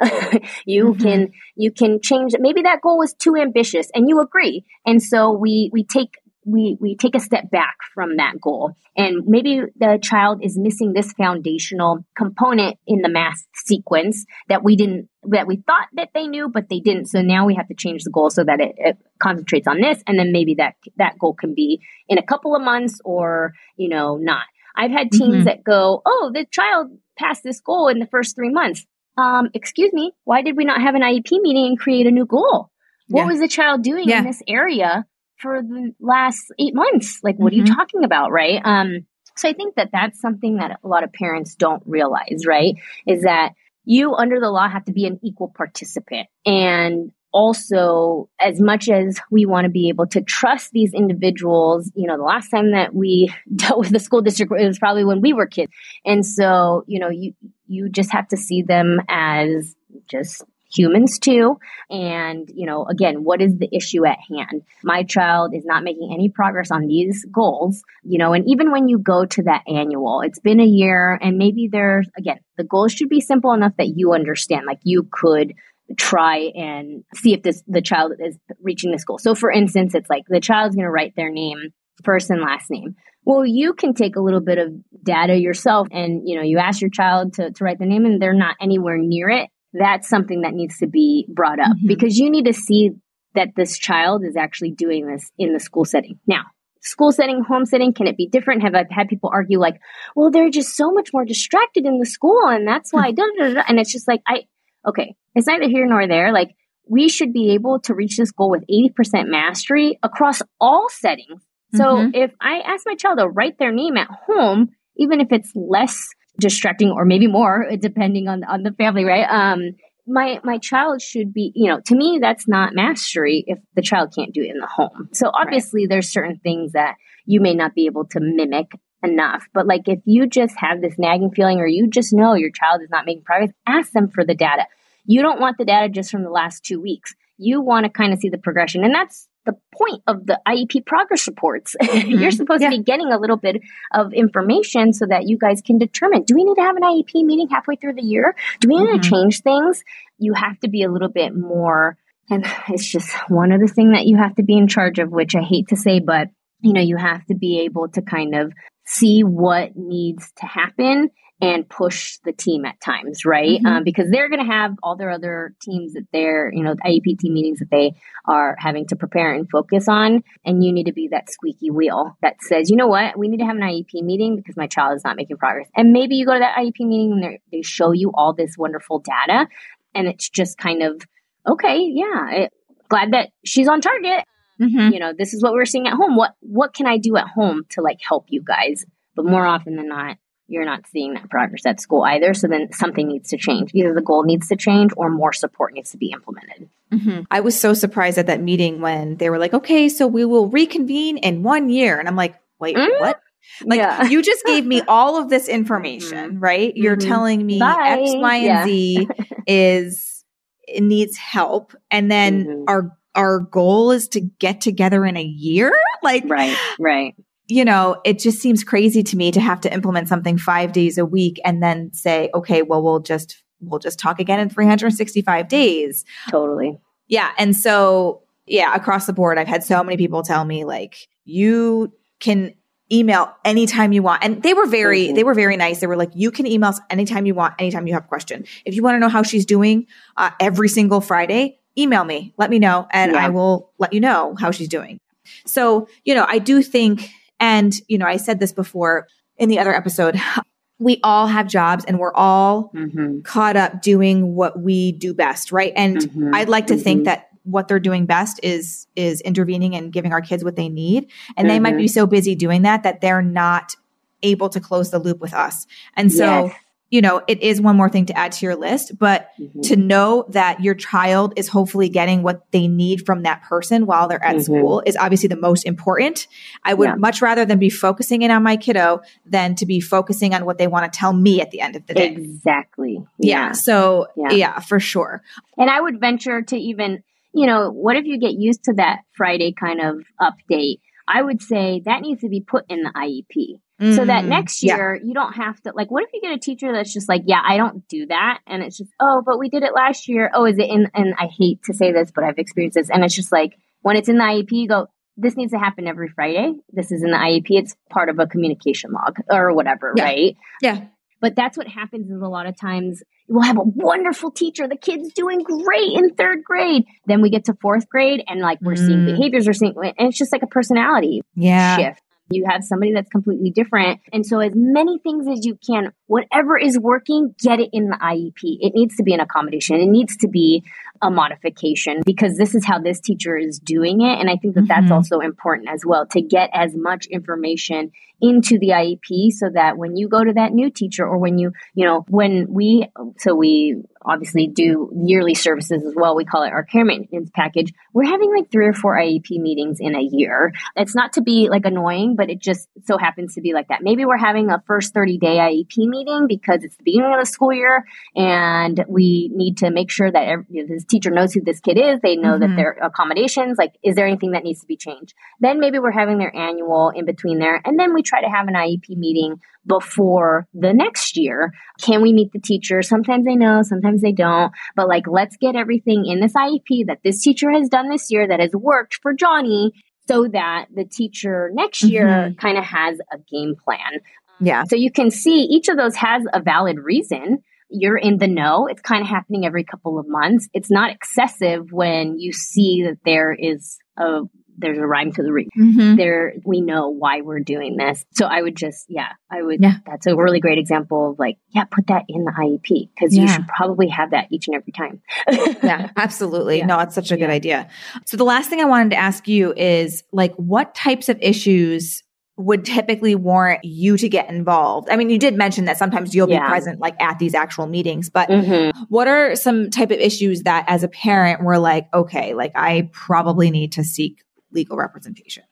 you mm-hmm. can you can change it. Maybe that goal was too ambitious and you agree. And so we we take we we take a step back from that goal and maybe the child is missing this foundational component in the math sequence that we didn't that we thought that they knew but they didn't so now we have to change the goal so that it, it concentrates on this and then maybe that that goal can be in a couple of months or you know not i've had teams mm-hmm. that go oh the child passed this goal in the first three months um, excuse me why did we not have an iep meeting and create a new goal what yeah. was the child doing yeah. in this area for the last eight months. Like, what mm-hmm. are you mm-hmm. talking about? Right. Um, so I think that that's something that a lot of parents don't realize, right? Is that you under the law have to be an equal participant. And also, as much as we want to be able to trust these individuals, you know, the last time that we dealt with the school district, was probably when we were kids. And so, you know, you, you just have to see them as just humans too. And, you know, again, what is the issue at hand? My child is not making any progress on these goals, you know, and even when you go to that annual, it's been a year and maybe there's, again, the goals should be simple enough that you understand, like you could try and see if this the child is reaching this goal. So for instance, it's like the child's going to write their name first and last name. Well, you can take a little bit of data yourself and you know, you ask your child to, to write the name and they're not anywhere near it that's something that needs to be brought up mm-hmm. because you need to see that this child is actually doing this in the school setting. Now, school setting, home setting, can it be different? Have I had people argue like, well, they're just so much more distracted in the school and that's why, da, da, da, and it's just like, I, okay, it's neither here nor there. Like, we should be able to reach this goal with 80% mastery across all settings. So mm-hmm. if I ask my child to write their name at home, even if it's less distracting or maybe more depending on on the family right? Um my my child should be you know to me that's not mastery if the child can't do it in the home. So obviously right. there's certain things that you may not be able to mimic enough. But like if you just have this nagging feeling or you just know your child is not making progress ask them for the data. You don't want the data just from the last two weeks. You want to kind of see the progression. And that's the point of the IEP progress reports. Mm-hmm. You're supposed yeah. to be getting a little bit of information so that you guys can determine do we need to have an IEP meeting halfway through the year? Do we need mm-hmm. to change things? You have to be a little bit more, and it's just one of the things that you have to be in charge of, which I hate to say, but you know, you have to be able to kind of see what needs to happen and push the team at times, right? Mm-hmm. Um, because they're going to have all their other teams that they're, you know, IEP team meetings that they are having to prepare and focus on. And you need to be that squeaky wheel that says, you know what, we need to have an IEP meeting because my child is not making progress. And maybe you go to that IEP meeting and they show you all this wonderful data and it's just kind of, okay, yeah, it, glad that she's on target. Mm-hmm. You know, this is what we're seeing at home. What, what can I do at home to like help you guys? But more often than not, you're not seeing that progress at school either. So then something needs to change. Either the goal needs to change or more support needs to be implemented. Mm-hmm. I was so surprised at that meeting when they were like, okay, so we will reconvene in one year. And I'm like, wait, mm-hmm. what? Like yeah. you just gave me all of this information, mm-hmm. right? You're mm-hmm. telling me Bye. X, Y, and yeah. Z is it needs help. And then mm-hmm. our our goal is to get together in a year? Like Right, right you know, it just seems crazy to me to have to implement something five days a week and then say, okay, well, we'll just, we'll just talk again in 365 days. Totally. Yeah. And so, yeah, across the board, I've had so many people tell me like, you can email anytime you want. And they were very, mm-hmm. they were very nice. They were like, you can email us anytime you want, anytime you have a question. If you want to know how she's doing uh, every single Friday, email me, let me know, and yeah. I will let you know how she's doing. So, you know, I do think and, you know, I said this before in the other episode. We all have jobs and we're all mm-hmm. caught up doing what we do best, right? And mm-hmm. I'd like to mm-hmm. think that what they're doing best is is intervening and giving our kids what they need. And they might be mm-hmm. so busy doing that that they're not able to close the loop with us. And so yes you know, it is one more thing to add to your list, but mm-hmm. to know that your child is hopefully getting what they need from that person while they're at mm-hmm. school is obviously the most important. I would yeah. much rather than be focusing in on my kiddo than to be focusing on what they want to tell me at the end of the day. Exactly. Yeah. yeah. So, yeah. yeah, for sure. And I would venture to even, you know, what if you get used to that Friday kind of update? I would say that needs to be put in the IEP Mm-hmm. So that mm-hmm. next year yeah. you don't have to like what if you get a teacher that's just like, yeah, I don't do that and it's just, oh, but we did it last year. Oh, is it in and I hate to say this, but I've experienced this and it's just like when it's in the IEP, you go, this needs to happen every Friday. This is in the IEP. It's part of a communication log or whatever, yeah. right? Yeah. But that's what happens is a lot of times we'll have a wonderful teacher. The kid's doing great in third grade. Then we get to fourth grade and like we're mm. seeing behaviors, we're seeing, and it's just like a personality yeah. shift. You have somebody that's completely different. And so as many things as you can, whatever is working, get it in the IEP. It needs to be an accommodation. It needs to be a modification because this is how this teacher is doing it. And I think that mm-hmm. that's also important as well to get as much information into the IEP so that when you go to that new teacher or when you, you know, when we, so we obviously do yearly services as well. We call it our care maintenance package. We're having like three or four IEP meetings in a year. It's not to be like annoying, but it just so happens to be like that. Maybe we're having a first 30 day IEP meeting because it's the beginning of the school year and we need to make sure that every, this teacher knows who this kid is. They know mm-hmm. that their accommodations, like, is there anything that needs to be changed? Then maybe we're having their annual in between there. And then we try to have an IEP meeting before the next year. Can we meet the teacher? Sometimes they know, sometimes they don't. But like, let's get everything in this IEP that this teacher has done this year that has worked for Johnny so that the teacher next year mm-hmm. kind of has a game plan. Yeah. So you can see each of those has a valid reason. You're in the know. It's kind of happening every couple of months. It's not excessive when you see that there is a there's a rhyme to the re- mm-hmm. there we know why we're doing this so i would just yeah i would yeah that's a really great example of like yeah put that in the iep because yeah. you should probably have that each and every time yeah absolutely yeah. no it's such a good idea so the last thing i wanted to ask you is like what types of issues would typically warrant you to get involved? I mean, you did mention that sometimes you'll yeah. be present like at these actual meetings, but mm-hmm. what are some type of issues that as a parent we're like, okay, like I probably need to seek legal representation?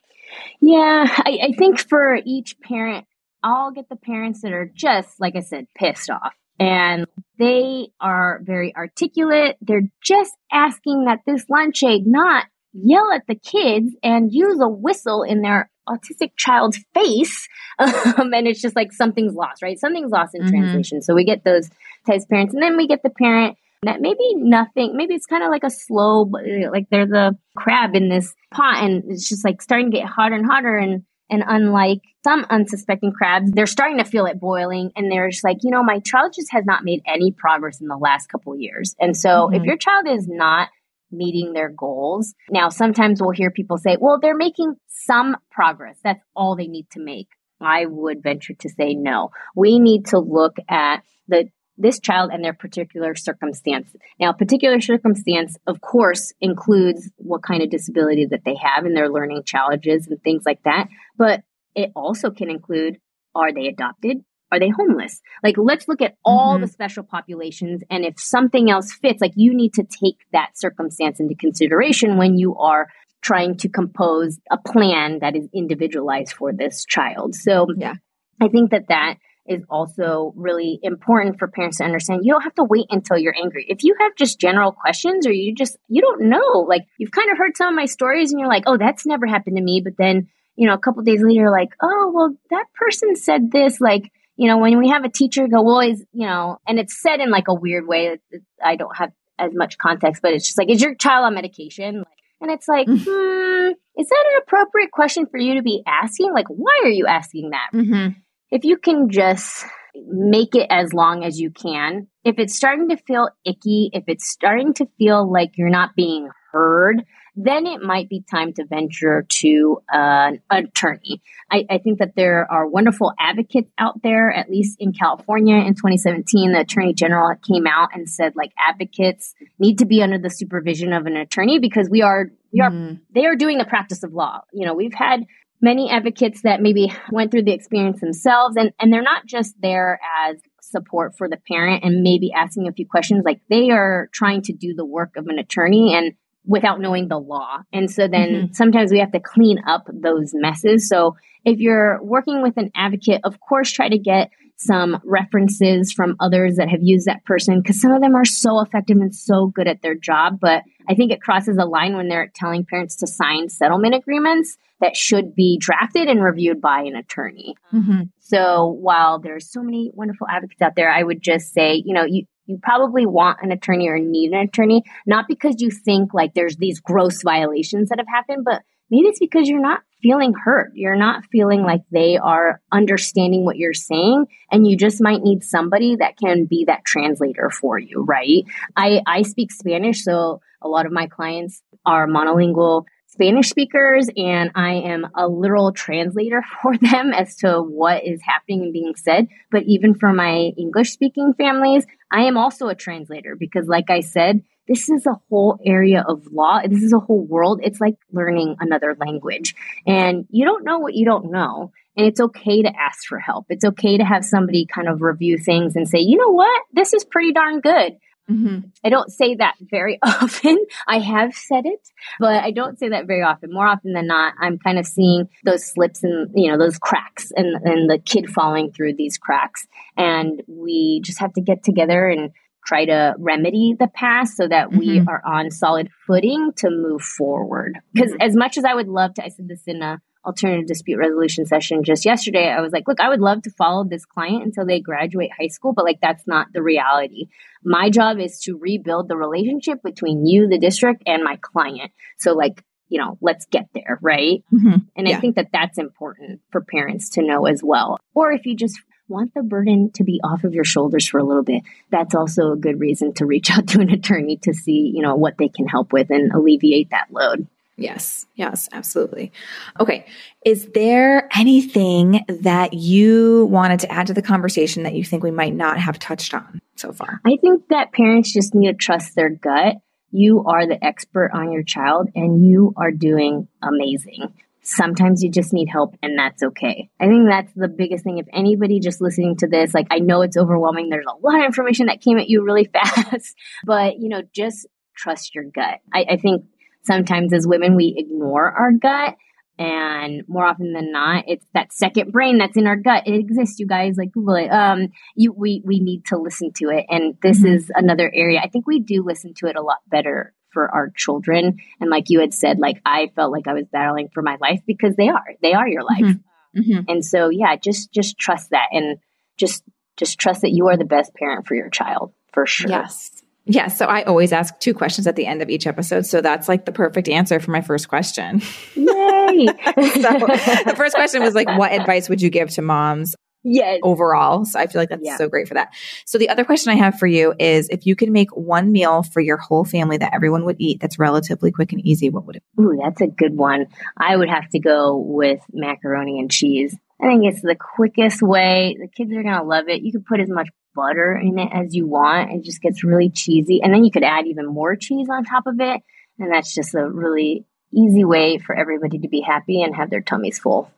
Yeah, I, I think for each parent, I'll get the parents that are just, like I said, pissed off. And they are very articulate. They're just asking that this lunch aide not yell at the kids and use a whistle in their autistic child's face. Um, and it's just like something's lost, right? Something's lost in mm-hmm. translation. So we get those types of parents. And then we get the parent that maybe nothing, maybe it's kind of like a slow, like there's a crab in this pot and it's just like starting to get hotter and hotter. And, and unlike some unsuspecting crabs, they're starting to feel it boiling and they're just like, you know, my child just has not made any progress in the last couple years. And so mm-hmm. if your child is not meeting their goals, now sometimes we'll hear people say, well, they're making some progress. That's all they need to make. I would venture to say no. We need to look at the this child and their particular circumstance. Now, particular circumstance, of course, includes what kind of disability that they have and their learning challenges and things like that. But it also can include are they adopted? Are they homeless? Like, let's look at all mm-hmm. the special populations. And if something else fits, like, you need to take that circumstance into consideration when you are trying to compose a plan that is individualized for this child. So, yeah, I think that that is also really important for parents to understand. You don't have to wait until you're angry. If you have just general questions or you just, you don't know, like you've kind of heard some of my stories and you're like, oh, that's never happened to me. But then, you know, a couple days later, like, oh, well, that person said this. Like, you know, when we have a teacher go, well, is, you know, and it's said in like a weird way. I don't have as much context, but it's just like, is your child on medication? And it's like, mm. hmm, is that an appropriate question for you to be asking? Like, why are you asking that? Mm-hmm if you can just make it as long as you can, if it's starting to feel icky, if it's starting to feel like you're not being heard, then it might be time to venture to an attorney. I, I, think that there are wonderful advocates out there, at least in California in 2017. The attorney general came out and said like advocates need to be under the supervision of an attorney because we are, we are, mm. they are doing the practice of law. You know, we've had many advocates that maybe went through the experience themselves and, and they're not just there as support for the parent and maybe asking a few questions like they are trying to do the work of an attorney and without knowing the law and so then mm-hmm. sometimes we have to clean up those messes so if you're working with an advocate of course try to get some references from others that have used that person because some of them are so effective and so good at their job. But I think it crosses a line when they're telling parents to sign settlement agreements that should be drafted and reviewed by an attorney. Mm-hmm. So while there's so many wonderful advocates out there, I would just say, you know, you, you probably want an attorney or need an attorney, not because you think like there's these gross violations that have happened, but maybe it's because you're not feeling hurt. You're not feeling like they are understanding what you're saying. And you just might need somebody that can be that translator for you, right? I, I speak Spanish, so a lot of my clients are monolingual Spanish speakers, and I am a literal translator for them as to what is happening and being said. But even for my English speaking families, I am also a translator because, like I said, this is a whole area of law. This is a whole world. It's like learning another language. And you don't know what you don't know. And it's okay to ask for help. It's okay to have somebody kind of review things and say, you know what? This is pretty darn good. Mm-hmm. I don't say that very often. I have said it, but I don't say that very often. More often than not, I'm kind of seeing those slips and, you know, those cracks and, and the kid falling through these cracks. And we just have to get together and try to remedy the past so that mm-hmm. we are on solid footing to move forward. Because mm-hmm. as much as I would love to, I said this in a alternative dispute resolution session just yesterday. I was like, look, I would love to follow this client until they graduate high school, but like that's not the reality. My job is to rebuild the relationship between you, the district, and my client. So like, you know, let's get there, right? Mm-hmm. And yeah. I think that that's important for parents to know as well. Or if you just want the burden to be off of your shoulders for a little bit, that's also a good reason to reach out to an attorney to see, you know, what they can help with and alleviate that load. Yes, yes, absolutely. Okay. Is there anything that you wanted to add to the conversation that you think we might not have touched on so far? I think that parents just need to trust their gut. You are the expert on your child and you are doing amazing. Sometimes you just need help and that's okay. I think that's the biggest thing. If anybody just listening to this, like I know it's overwhelming. There's a lot of information that came at you really fast, but you know, just trust your gut. I, I think sometimes as women, we ignore our gut. And more often than not, it's that second brain that's in our gut. It exists, you guys. Like Google it. Um, you we we need to listen to it, and this mm-hmm. is another area. I think we do listen to it a lot better for our children. And like you had said, like I felt like I was battling for my life because they are, they are your life. Mm-hmm. Mm-hmm. And so, yeah, just, just trust that and just, just trust that you are the best parent for your child for sure. Yes. Yeah. So I always ask two questions at the end of each episode. So that's like the perfect answer for my first question. Yay. so the first question was like, what advice would you give to moms yes. overall. So I feel like that's yeah. so great for that. So the other question I have for you is if you could make one meal for your whole family that everyone would eat that's relatively quick and easy, what would it be? Ooh, that's a good one. I would have to go with macaroni and cheese. I think it's the quickest way. The kids are going to love it. You can put as much butter in it as you want. It just gets really cheesy. And then you could add even more cheese on top of it. And that's just a really easy way for everybody to be happy and have their tummies full.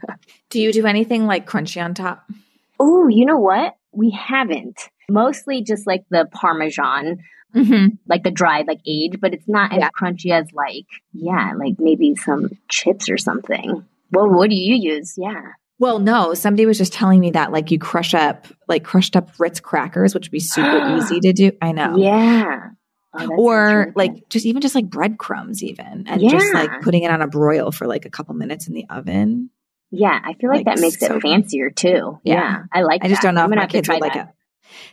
do you do anything like crunchy on top? Oh, you know what? We haven't. Mostly just like the Parmesan, mm-hmm. like the dried, like aged, but it's not yeah. as crunchy as like, yeah, like maybe some chips or something. Well, what do you use? Yeah. Well, no, somebody was just telling me that like you crush up like crushed up Ritz crackers, which would be super easy to do. I know. Yeah. Oh, or like just even just like breadcrumbs even and yeah. just like putting it on a broil for like a couple minutes in the oven. Yeah, I feel like, like that makes so it fancier too. Yeah. yeah. I like it. I just don't know I'm if my kids would like it.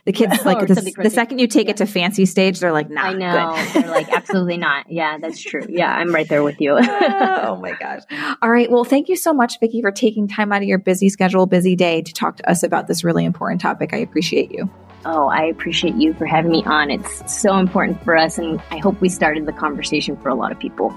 The kids like the, the, second you take yeah. it to fancy stage, they're like, "Nah." I know. they're like, "Absolutely not." Yeah, that's true. Yeah, I'm right there with you. oh my gosh! All right. Well, thank you so much, Vickie, for taking time out of your busy schedule, busy day to talk to us about this really important topic. I appreciate you. Oh, I appreciate you for having me on. It's so important for us, and I hope we started the conversation for a lot of people.